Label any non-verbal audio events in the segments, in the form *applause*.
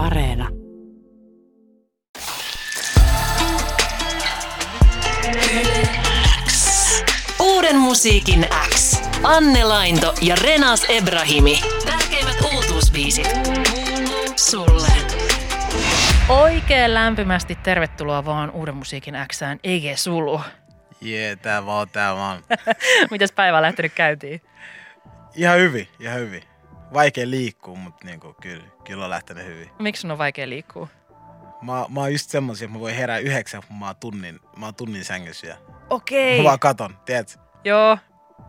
Areena. Uuden musiikin X. Anne Lainto ja Renas Ebrahimi. Tärkeimmät uutuusbiisit. Sulle. Oikein lämpimästi tervetuloa vaan Uuden musiikin Xään, Ege Sulu. Jee, tää vaan, tää vaan. *laughs* Mitäs päivä on lähtenyt käyntiin? Ihan hyvin, ihan hyvin. Vaikea liikkua, mutta niinku, kyllä, kyllä on lähtenyt hyvin. Miksi sun on vaikea liikkua? Mä, mä oon just semmosia, että mä voin herää yhdeksän, kun mä oon tunnin, mä oon tunnin sängyssä Okei. mä vaan katon, tiedätkö? Joo,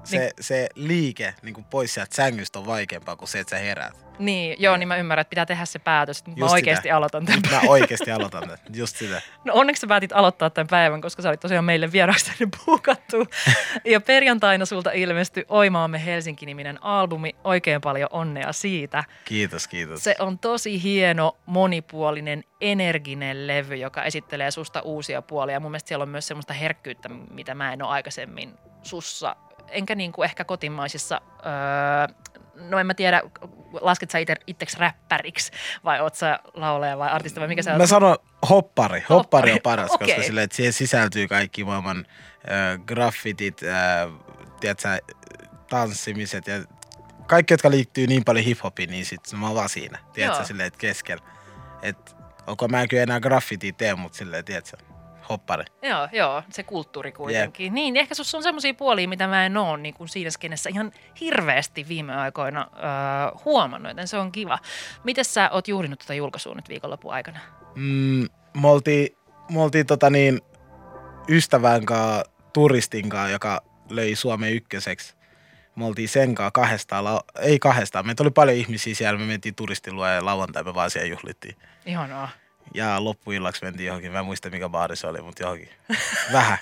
Se, Niin- se liike niin kuin pois sieltä sängystä on vaikeampaa kuin se, että sä heräät. Niin, joo, niin mä ymmärrän, että pitää tehdä se päätös, että mä oikeasti sitä. aloitan tämän mä oikeasti aloitan tämän, just sitä. *laughs* No onneksi sä päätit aloittaa tämän päivän, koska sä olit tosiaan meille vieraaksi tänne puukattu. *laughs* Ja perjantaina sulta ilmestyi Oimaamme Helsinki-niminen albumi. Oikein paljon onnea siitä. Kiitos, kiitos. Se on tosi hieno, monipuolinen, energinen levy, joka esittelee susta uusia puolia. Mun mielestä siellä on myös semmoista herkkyyttä, mitä mä en ole aikaisemmin sussa, enkä niin kuin ehkä kotimaisissa, öö, no en mä tiedä, lasket sä itse, itseksi räppäriksi vai oot sä laulaja vai artisti vai mikä sä Mä sanon hoppari. Hoppari Hoppari, on paras, okei. koska sille, että siihen sisältyy kaikki maailman äh, graffitit, äh, tiedätkö, tanssimiset ja kaikki, jotka liittyy niin paljon hiphopiin, niin sit mä oon vaan siinä. Tiedätkö, Joo. silleen, että keskellä. Et, onko mä kyllä enää graffitia tee, mutta silleen, tiedätkö, hoppari. Joo, joo, se kulttuuri kuitenkin. Niin, ehkä sussa on semmoisia puolia, mitä mä en ole niin kuin siinä skenessä ihan hirveästi viime aikoina öö, huomannut, joten se on kiva. Miten sä oot juhlinut tätä julkaisua nyt viikonlopun aikana? Mm, me oltiin, me oltiin tota niin, ystävän kanssa, turistin kanssa, joka löi Suomen ykköseksi. Me oltiin sen kanssa kahdestaan, ei kahdestaan, meitä oli paljon ihmisiä siellä, me mentiin turistilua ja lauantai me vaan siellä juhlittiin. Ihanaa. Ja loppuillaksi mentiin johonkin, mä en muista mikä baari se oli, mutta johonkin. *laughs* Vähän,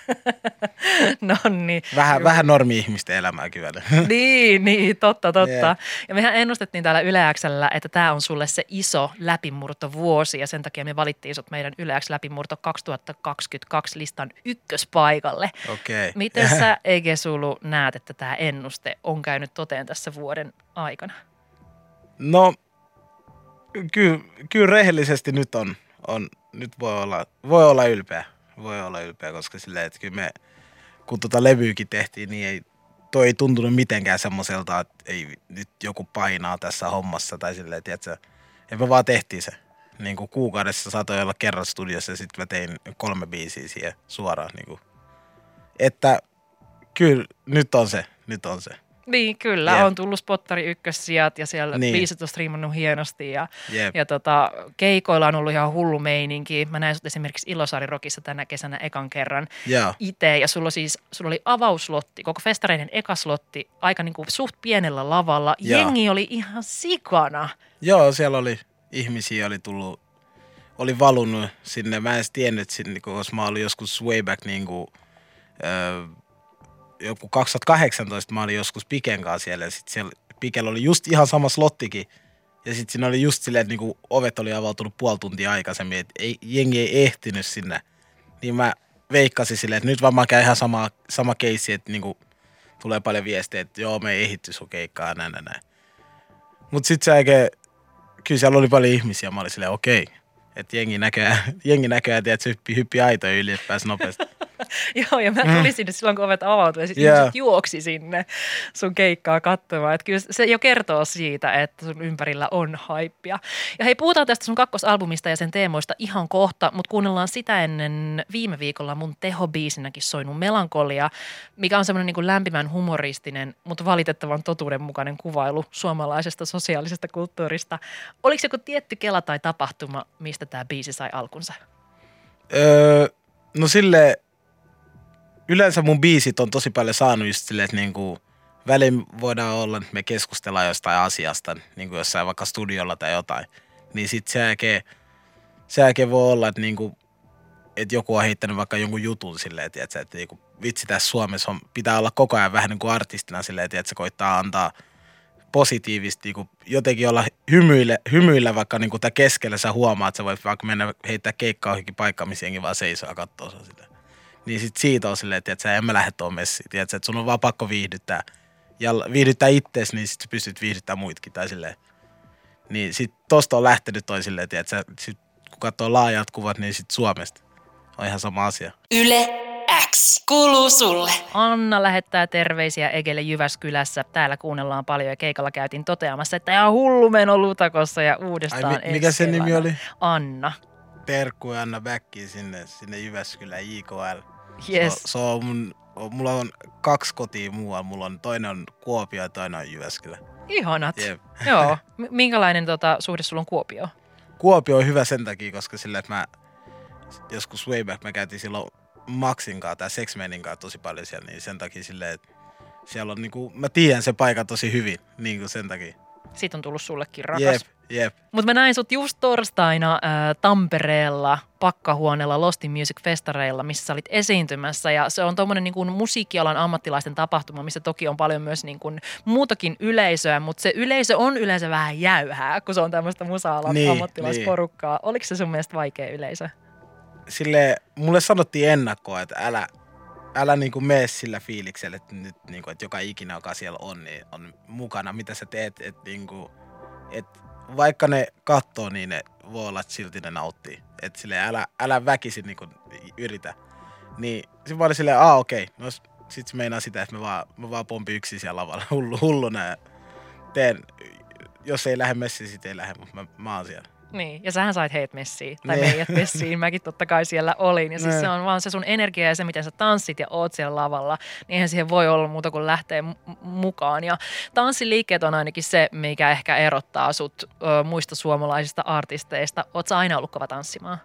no niin. vähän, vähän normi-ihmisten elämää kyllä. *laughs* Niin, niin, totta, totta. Jep. Ja mehän ennustettiin täällä Yle Xllä, että tämä on sulle se iso läpimurtovuosi ja sen takia me valittiin sut meidän Yle X läpimurto 2022 listan ykköspaikalle. Okei. Miten *laughs* sä, Ege Sulu, näet, että tämä ennuste on käynyt toteen tässä vuoden aikana? No, kyllä, kyllä rehellisesti nyt on, on nyt voi olla, voi olla ylpeä. Voi olla ylpeä, koska silleen, että kyllä me, kun tota levyykin tehtiin, niin ei, toi ei tuntunut mitenkään semmoiselta, että ei nyt joku painaa tässä hommassa tai silleen, tiedätkö, ja me vaan tehtiin se. Niin kuin kuukaudessa saatoi olla kerran studiossa ja sitten mä tein kolme biisiä siihen suoraan. Niin kuin. Että kyllä nyt on se, nyt on se. Niin, kyllä. Jep. On tullut spottari ykkössijat ja siellä niin. Biisit on striimannut hienosti ja, Jep. ja tota, keikoilla on ollut ihan hullu meininki. Mä näin sut esimerkiksi Ilosaari-rokissa tänä kesänä ekan kerran Joo. itse ja sulla, siis, sulla oli avauslotti, koko festareiden ekaslotti aika niinku suht pienellä lavalla. Joo. Jengi oli ihan sikana. Joo, siellä oli ihmisiä, oli tullut, oli valunut sinne. Mä en edes tiennyt, sinne, koska mä olin joskus way back niin kuin, öö, joku 2018 mä olin joskus Piken kanssa siellä ja sitten siellä Pikellä oli just ihan sama slottikin. Ja sitten siinä oli just silleen, että niinku ovet oli avautunut puoli tuntia aikaisemmin, että ei, jengi ei ehtinyt sinne. Niin mä veikkasin silleen, että nyt varmaan käy ihan sama, sama keissi, että niinku tulee paljon viestejä, että joo, me ei ehitty sun keikkaa, näin, näin, näin. Mut sit se oikein, kyllä siellä oli paljon ihmisiä, mä olin silleen, okei. Että jengi näköjään, *laughs* jengi näköjään, tiedät, se hyppi, hyppi aitoja yli, että pääsi nopeasti. *laughs* Joo, ja mä tulin sinne silloin, kun ovet avautui ja sitten ihmiset juoksi sinne sun keikkaa katsomaan. Että kyllä se jo kertoo siitä, että sun ympärillä on haippia. Ja hei, puhutaan tästä sun kakkosalbumista ja sen teemoista ihan kohta, mutta kuunnellaan sitä ennen viime viikolla mun tehobiisinäkin soinut Melankolia, mikä on semmoinen niin lämpimän humoristinen, mutta valitettavan totuudenmukainen kuvailu suomalaisesta sosiaalisesta kulttuurista. Oliko joku tietty kela tai tapahtuma, mistä tämä biisi sai alkunsa? Öö, no sille yleensä mun biisit on tosi paljon saanut just silleen, että niinku, välin voidaan olla, että me keskustellaan jostain asiasta, niin kuin jossain vaikka studiolla tai jotain. Niin sit sen jälkeen, sen jälkeen voi olla, että, niinku, että joku on heittänyt vaikka jonkun jutun silleen, että, että, niinku, vitsi tässä Suomessa on, pitää olla koko ajan vähän niin kuin artistina silleen, se koittaa antaa positiivisesti, niin jotenkin olla hymyillä, hymyillä vaikka niin kuin keskellä sä huomaat, että sä voit vaikka mennä heittää keikkaa johonkin paikkaan, missä vaan seisoo ja katsoo sitä. Niin sit siitä on silleen, että sä en mä lähde tuon messiin, tiedätkö, että sun on vaan pakko viihdyttää. Ja viihdyttää ittees, niin sit sä pystyt viihdyttämään muitkin tai silleen. Niin sit tosta on lähtenyt toi silleen, että sä, sit, kun katsoo laajat kuvat, niin sit Suomesta on ihan sama asia. Yle X kuuluu sulle. Anna lähettää terveisiä Egelle Jyväskylässä. Täällä kuunnellaan paljon ja keikalla käytiin toteamassa, että ihan hullu meno Lutakossa ja uudestaan Ai, mi- mikä sen nimi oli? Anna. Terkku ja Anna Bäkkiin sinne, sinne Jyväskylään, JKL. Yes. Se, se on mun, mulla on kaksi kotia muualla. Mulla on toinen on Kuopio ja toinen on Jyväskylä. Ihanat. Jep. *laughs* Joo. Minkälainen tota, suhde sulla on Kuopio? Kuopio on hyvä sen takia, koska sillä, että mä joskus way back, mä käytiin silloin Maxin kanssa tai Sexmanin kanssa tosi paljon siellä, niin sen takia silleen, että siellä on niinku, mä tiedän se paikka tosi hyvin, niin kuin sen takia. Siitä on tullut sullekin rakas. Jep, jep. Mutta mä näin sut just torstaina äh, Tampereella pakkahuoneella Lost in Music Festareilla, missä sä olit esiintymässä. Ja se on tuommoinen niin kuin musiikkialan ammattilaisten tapahtuma, missä toki on paljon myös niin kuin muutakin yleisöä, mutta se yleisö on yleensä vähän jäyhää, kun se on tämmöistä musa-alan Niin, ammattilaisporukkaa. Niin. Oliko se sun mielestä vaikea yleisö? Sille mulle sanottiin ennakkoa, että älä, älä niinku mene sillä fiiliksellä, että nyt niinku, että joka ikinä, joka siellä on, niin on mukana, mitä sä teet, että niinku, et vaikka ne kattoo, niin ne voi olla, että silti ne nauttii. Että sille älä, älä väkisin niinku yritä. Niin sit mä olin silleen, aa okei, okay. no sit se meinaa sitä, että mä vaan, mä vaan pompi yksin siellä lavalla *laughs* hullu, hulluna ja teen, jos ei lähde messiin, sit ei lähde, mutta mä, mä oon siellä. Niin, ja sähän sait heitä messiin, tai Niin. meidät messiin, mäkin totta kai siellä olin. Ja siis Niin. se on vaan se sun energia ja se, miten sä tanssit ja oot siellä lavalla, niin eihän siihen voi olla muuta kuin lähteä mu- mukaan. Ja tanssiliikkeet on ainakin se, mikä ehkä erottaa sut ö, muista suomalaisista artisteista. Oot sä aina ollut kova tanssimaan?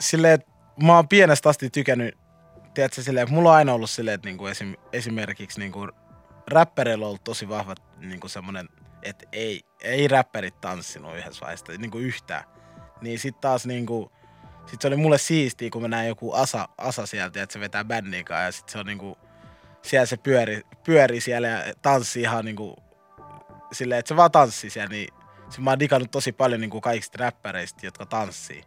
silleen, että mä oon pienestä asti tykännyt, tiedätkö, silleen, että mulla on aina ollut silleen, että niinku esim, esimerkiksi niinku räppäreillä on ollut tosi vahva niinku semmonen, että ei, ei räppärit tanssinut yhdessä vaiheessa, niinku yhtään. Niin sit taas niinku, sit se oli mulle siistiä, kun mä näin joku Asa, Asa sieltä, että se vetää kanssa, ja sit se on niinku, siellä se pyöri, pyöri siellä ja tanssi ihan niinku, silleen, että se vaan tanssii siellä, niin sit mä oon digannut tosi paljon niinku kaikista räppäreistä, jotka tanssii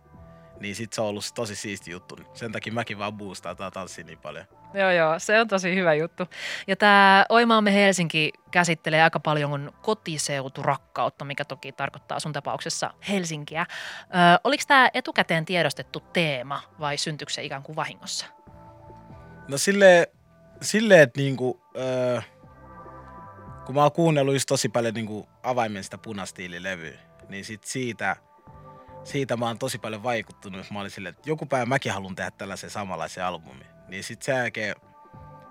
niin sit se on ollut tosi siisti juttu. Sen takia mäkin vaan boostaan tää tanssia niin paljon. Joo, joo, se on tosi hyvä juttu. Ja tämä Oimaamme Helsinki käsittelee aika paljon kotiseuturakkautta, mikä toki tarkoittaa sun tapauksessa Helsinkiä. Ö, oliko tämä etukäteen tiedostettu teema vai syntyykö se ikään kuin vahingossa? No silleen, sille, että niinku, öö, kun mä oon kuunnellut just tosi paljon niinku avaimen sitä punastiililevyä, niin sit siitä, siitä mä oon tosi paljon vaikuttunut. Mä olin silleen, että joku päivä mäkin haluan tehdä tällaisen samanlaisen albumin. Niin sit sen jälkeen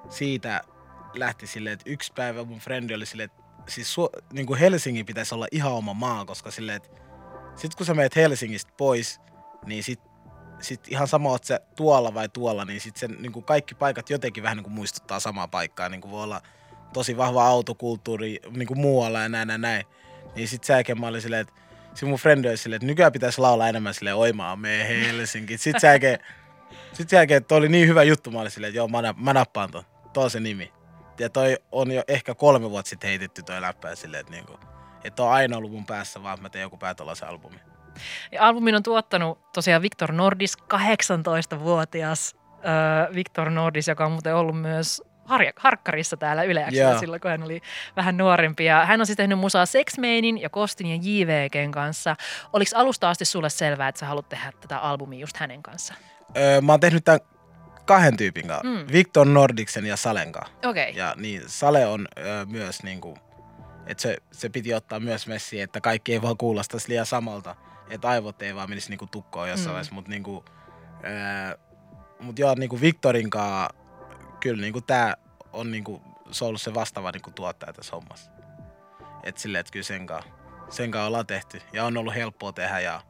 siitä lähti silleen, että yksi päivä mun frendi oli silleen, että siis su, niin kuin Helsingin pitäisi olla ihan oma maa, koska silleen, että sit kun sä meet Helsingistä pois, niin sit, sit ihan sama, oot sä tuolla vai tuolla, niin sit sen niin kuin kaikki paikat jotenkin vähän niin kuin muistuttaa samaa paikkaa, niin kuin voi olla tosi vahva autokulttuuri niin kuin muualla ja näin ja näin. Niin sit sen jälkeen mä olin silleen, että sit mun frendi oli silleen, että nykyään pitäisi laulaa enemmän silleen oimaa me Helsinki. Sit sen jälkeen, sit sen jälkeen, että oli niin hyvä juttu, mä olin silleen, että joo, mä, mä nappaan ton. Tuo on se nimi. Ja toi on jo ehkä kolme vuotta sitten heitetty toi läppä silleen, että niinku, että on aina ollut mun päässä, vaan mä teen joku päätolaisen albumi. Ja albumin on tuottanut tosiaan Victor Nordis, 18-vuotias äh, Victor Nordis, joka on muuten ollut myös harja, harkkarissa täällä Yle X:llä Joo. silloin, kun hän oli vähän nuorempi. Ja hän on siis tehnyt musaa Sexmainin ja Kostin ja JVGn kanssa. Oliko alusta asti sulle selvää, että sä haluat tehdä tätä albumia just hänen kanssa? Öö, mä oon tehnyt tämän kahden tyypin kanssa, Mm. Victor Nordiksen ja Salen kanssa. Okei. Okay. Ja niin, Sale on öö, myös niinku, että se, se piti ottaa myös messiin, että kaikki ei vaan kuulostaisi liian samalta. Että aivot ei vaan menisi niinku tukkoon jossain mm. vaiheessa, mutta niinku, öö, mut joo, niinku Victorin kanssa, kyllä niinku tää on niinku, se on ollut se vastaava niinku tuottaja tässä hommassa. Et silleen, että kyllä sen kanssa, sen kanssa ollaan tehty ja on ollut helppoa tehdä ja,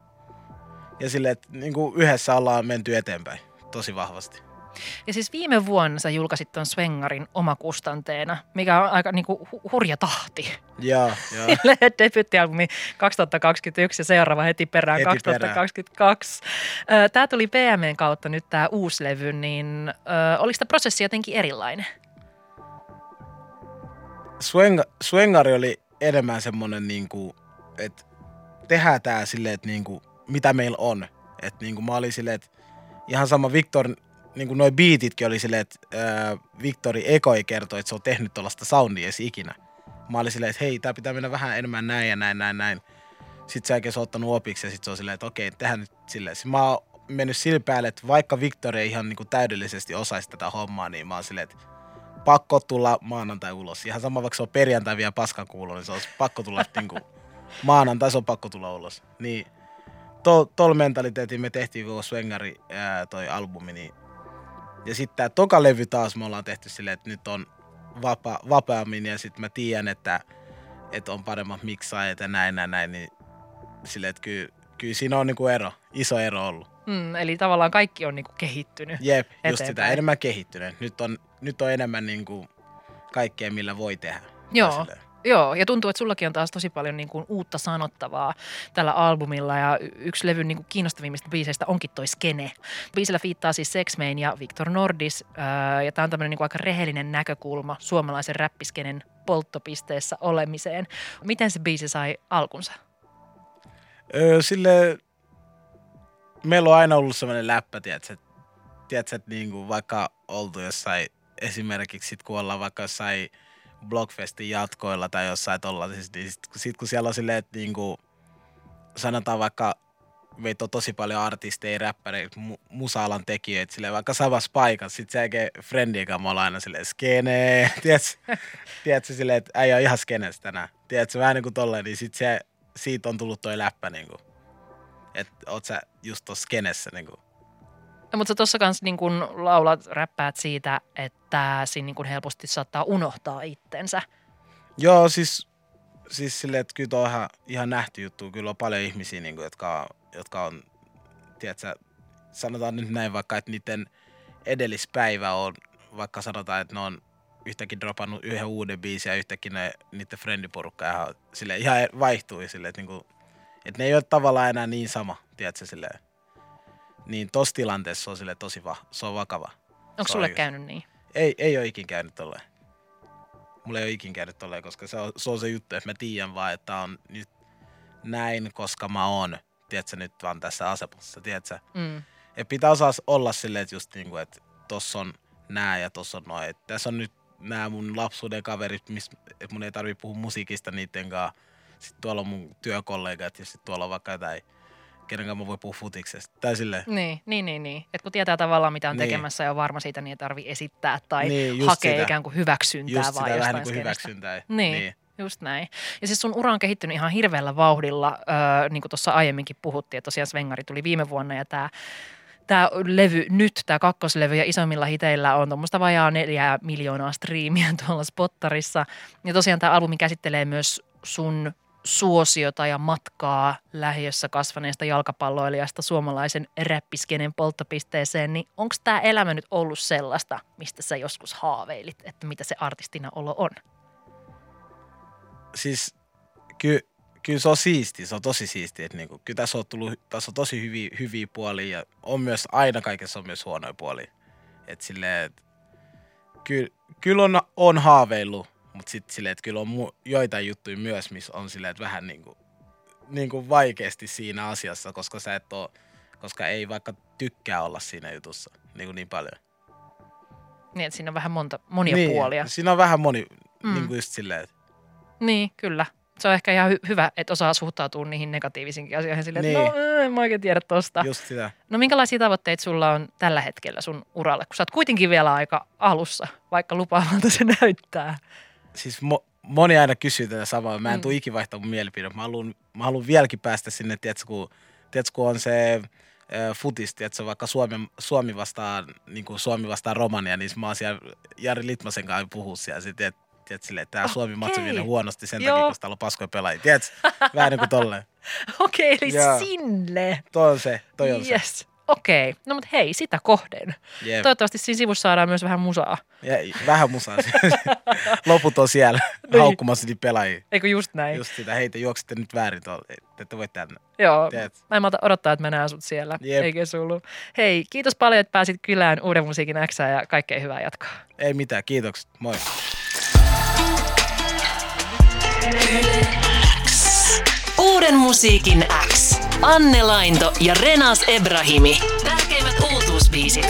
ja silleen, että niinku yhdessä ollaan menty eteenpäin tosi vahvasti. Ja siis viime vuonna sä julkaisit ton Svengarin omakustanteena, mikä on aika niinku hu- hurja tahti. Joo, joo. Debyttialbumi 2021 ja seuraava heti perään Heti 2022. Ö, Tämä tuli PMn kautta nyt tämä uusi levy, niin ö, oliko tämä prosessi jotenkin erilainen? Sweng, Swengari oli enemmän semmonen niinku, että tehdään tää silleen, että niinku, mitä meillä on. Että niinku mä olin silleen, että ihan sama Victor, niinku noi beatitkin oli silleen, että ää, Victori Eko ei kertoi, että se on tehnyt tuollaista soundia edes ikinä. Mä olin silleen, että hei, tää pitää mennä vähän enemmän näin ja näin, näin, näin. Sitten se oikein se on ottanut opiksi ja sitten se on silleen, että okei, tehdään nyt silleen. Sitten mä oon mennyt sillä päälle, että vaikka Victoria ihan niinku täydellisesti osaisi tätä hommaa, niin mä oon silleen, että pakko tulla maanantai ulos. Ihan sama, vaikka se on perjantai vielä paskan kuulo, niin se on pakko tulla *laughs* niinku, maanantai, se on pakko tulla ulos. Niin to, tol mentaliteetin me tehtiin koko Svengari ää, toi albumi, niin ja sitten tämä toka levy taas me ollaan tehty silleen, että nyt on vapa, vapaammin ja sitten mä tiedän, että, että on paremmat miksaajat ja näin ja näin, niin silleen, että kyllä, kyllä siinä on niinku ero, iso ero ollut. Mm, eli tavallaan kaikki on niinku kehittynyt. Jep, just Eteenpäin. sitä enemmän kehittynyt. Nyt on, nyt on enemmän niinku kaikkea, millä voi tehdä. Joo. Silleen. Joo, ja tuntuu, että sullakin on taas tosi paljon niin kuin uutta sanottavaa tällä albumilla ja yksi levyn niin kuin kiinnostavimmista biiseistä onkin toi Skene. Biisillä fiittaa siis Sex Main ja Victor Nordis ää, ja tämä on tämmöinen niin kuin aika rehellinen näkökulma suomalaisen räppiskenen polttopisteessä olemiseen. Miten se biisi sai alkunsa? Öö, sille meillä on aina ollut sellainen läppä, tiedätkö, tiedätkö että niinku vaikka oltu jossain, esimerkiksi sit kun ollaan vaikka jossain Blockfestin jatkoilla tai jossain tollasissa, niin sit, sit kun siellä on silleen, että niinku, sanotaan vaikka meitä on tosi paljon artisteja, räppäreitä, mu- musa-alan tekijöitä, silleen vaikka samassa paikassa, sit se oikein friendien kanssa me ollaan aina silleen skene, *laughs* tiedätkö, silleen, että ei ole ihan skenestä tänään, tiedätkö, vähän niin kuin tolleen, niin sit se, siitä on tullut toi läppä niinku, että oot sä just tossa skenessä niinku. No, mutta sä tuossa kanssa niin kun laulat, räppäät siitä, että siinä niin kun helposti saattaa unohtaa itsensä. Joo, siis, siis silleen, että kyllä on ihan, ihan nähty juttu. Kyllä on paljon ihmisiä, niin kuin, jotka, jotka on, tiedätkö, sanotaan nyt näin vaikka, että niiden edellispäivä on, vaikka sanotaan, että ne on yhtäkkiä dropannut yhden uuden biisin ja yhtäkkiä ne, niiden friendiporukka ihan, silleen, ihan vaihtui silleen, että, niinku, että ne ei ole tavallaan enää niin sama, tiedätkö, silleen. Niin tossa tilanteessa se on silleen tosi va, se on vakava. Onko sulle on käynyt niin? Ei, ei ole ikin käynyt tolleen. Mulla ei ole ikin käynyt tolleen, koska se on, se on se juttu, että mä tiedän vaan, että on nyt näin, koska mä oon, tiedätkö, nyt vaan tässä asemassa, tiedätkö? Mm. Ja pitää osaa olla silleen, että just niinku, että tossa on nää ja tossa on noin. Tässä on nyt nämä mun lapsuuden kaverit, miss, mun ei tarvi puhua musiikista niiden kanssa. Sitten tuolla on mun työkollegat ja sitten tuolla on vaikka jotain, kenen kanssa mä voin puhua futiksesta. Tai silleen. Niin, niin, niin, niin. Et kun tietää tavallaan mitä on Niin. tekemässä ja on varma siitä, niin ei tarvii esittää tai Niin, hakea sitä. ikään kuin hyväksyntää Just vaan sitä vähän niin kuin hyväksyntää. Niin. niin. Just näin. Ja siis sun ura on kehittynyt ihan hirveällä vauhdilla, öö, niin kuin tuossa aiemminkin puhuttiin, että tosiaan Svengari tuli viime vuonna ja tämä Tämä levy nyt, tämä kakkoslevy ja isommilla hiteillä on tuommoista vajaa neljää miljoonaa striimiä *laughs* tuolla spottarissa. Ja tosiaan tämä albumi käsittelee myös sun suosiota ja matkaa lähiössä kasvaneesta jalkapalloilijasta suomalaisen räppiskenen polttopisteeseen, niin onko tämä elämä nyt ollut sellaista, mistä sä joskus haaveilit, että mitä se artistina olo on? siis ky, kyllä se on siisti, se on tosi siisti. Että niinku, kyllä tässä on, tullut, tässä on tosi hyviä, hyviä puolia ja on myös, aina kaikessa on myös huonoja puolia. Et silleen, et, kyllä, kyllä on, on haaveillut, mutta sitten silleen, että kyllä on mu, joitain juttuja myös, missä on silleen, että vähän niinku, niinku vaikeasti siinä asiassa, koska sä et oo, koska ei vaikka tykkää olla siinä jutussa niin, kuin niin paljon. Niin, että siinä on vähän monta, monia niin, puolia. Siinä on vähän moni, Mm. niin kuin just silleen, että Niin, kyllä. Se on ehkä ihan hy- hyvä, että osaa suhtautua niihin negatiivisiinkin asioihin silleen, niin. että Niin. no, en mä oikein tiedä tosta. just sitä. No minkälaisia tavoitteita sulla on tällä hetkellä sun uralle, kun sä oot kuitenkin vielä aika alussa, vaikka lupaavalta se näyttää. Siis mo, moni aina kysyy tätä samaa. Mä en Mm. tule ikin vaihtaa mun mielipide. Mä haluan, mä haluan vieläkin päästä sinne, tiedätkö, kun, tiedätkö, kun on se futis, tiedätkö, vaikka Suomi, Suomi vastaan, niin kuin Suomi vastaan Romania, niin mä oon siellä Jari Litmasen kanssa puhuu siellä. Sitten, tiedätkö, tiedätkö, silleen, että tämä Suomi matsi menee huonosti sen Joo. takia, koska täällä on paskoja pelaajia. Tiedätkö? Vähän niin kuin tolleen. *laughs* Okei, eli Joo. sinne. Toi on se, toi on yes. Okei, no mutta hei, sitä kohden. Jep. Toivottavasti siinä sivussa saadaan myös vähän musaa. Ja, vähän musaa. *laughs* Loput on siellä Niin. haukkumassa niitä pelaajia. Eikö just näin? Just sitä, heitä juoksitte nyt väärin tuolla. Te ette voi tänne. Joo, Tiedät. mä en malta odottaa, että mä näen sut siellä. Jep. Eikä sulu. Hei, kiitos paljon, että pääsit kylään uuden musiikin Xää ja kaikkea hyvää jatkoa. Ei mitään, kiitokset. Moi. Uuden musiikin X. Anne Lainto ja Renas Ebrahimi. Tärkeimmät uutuusbiisit.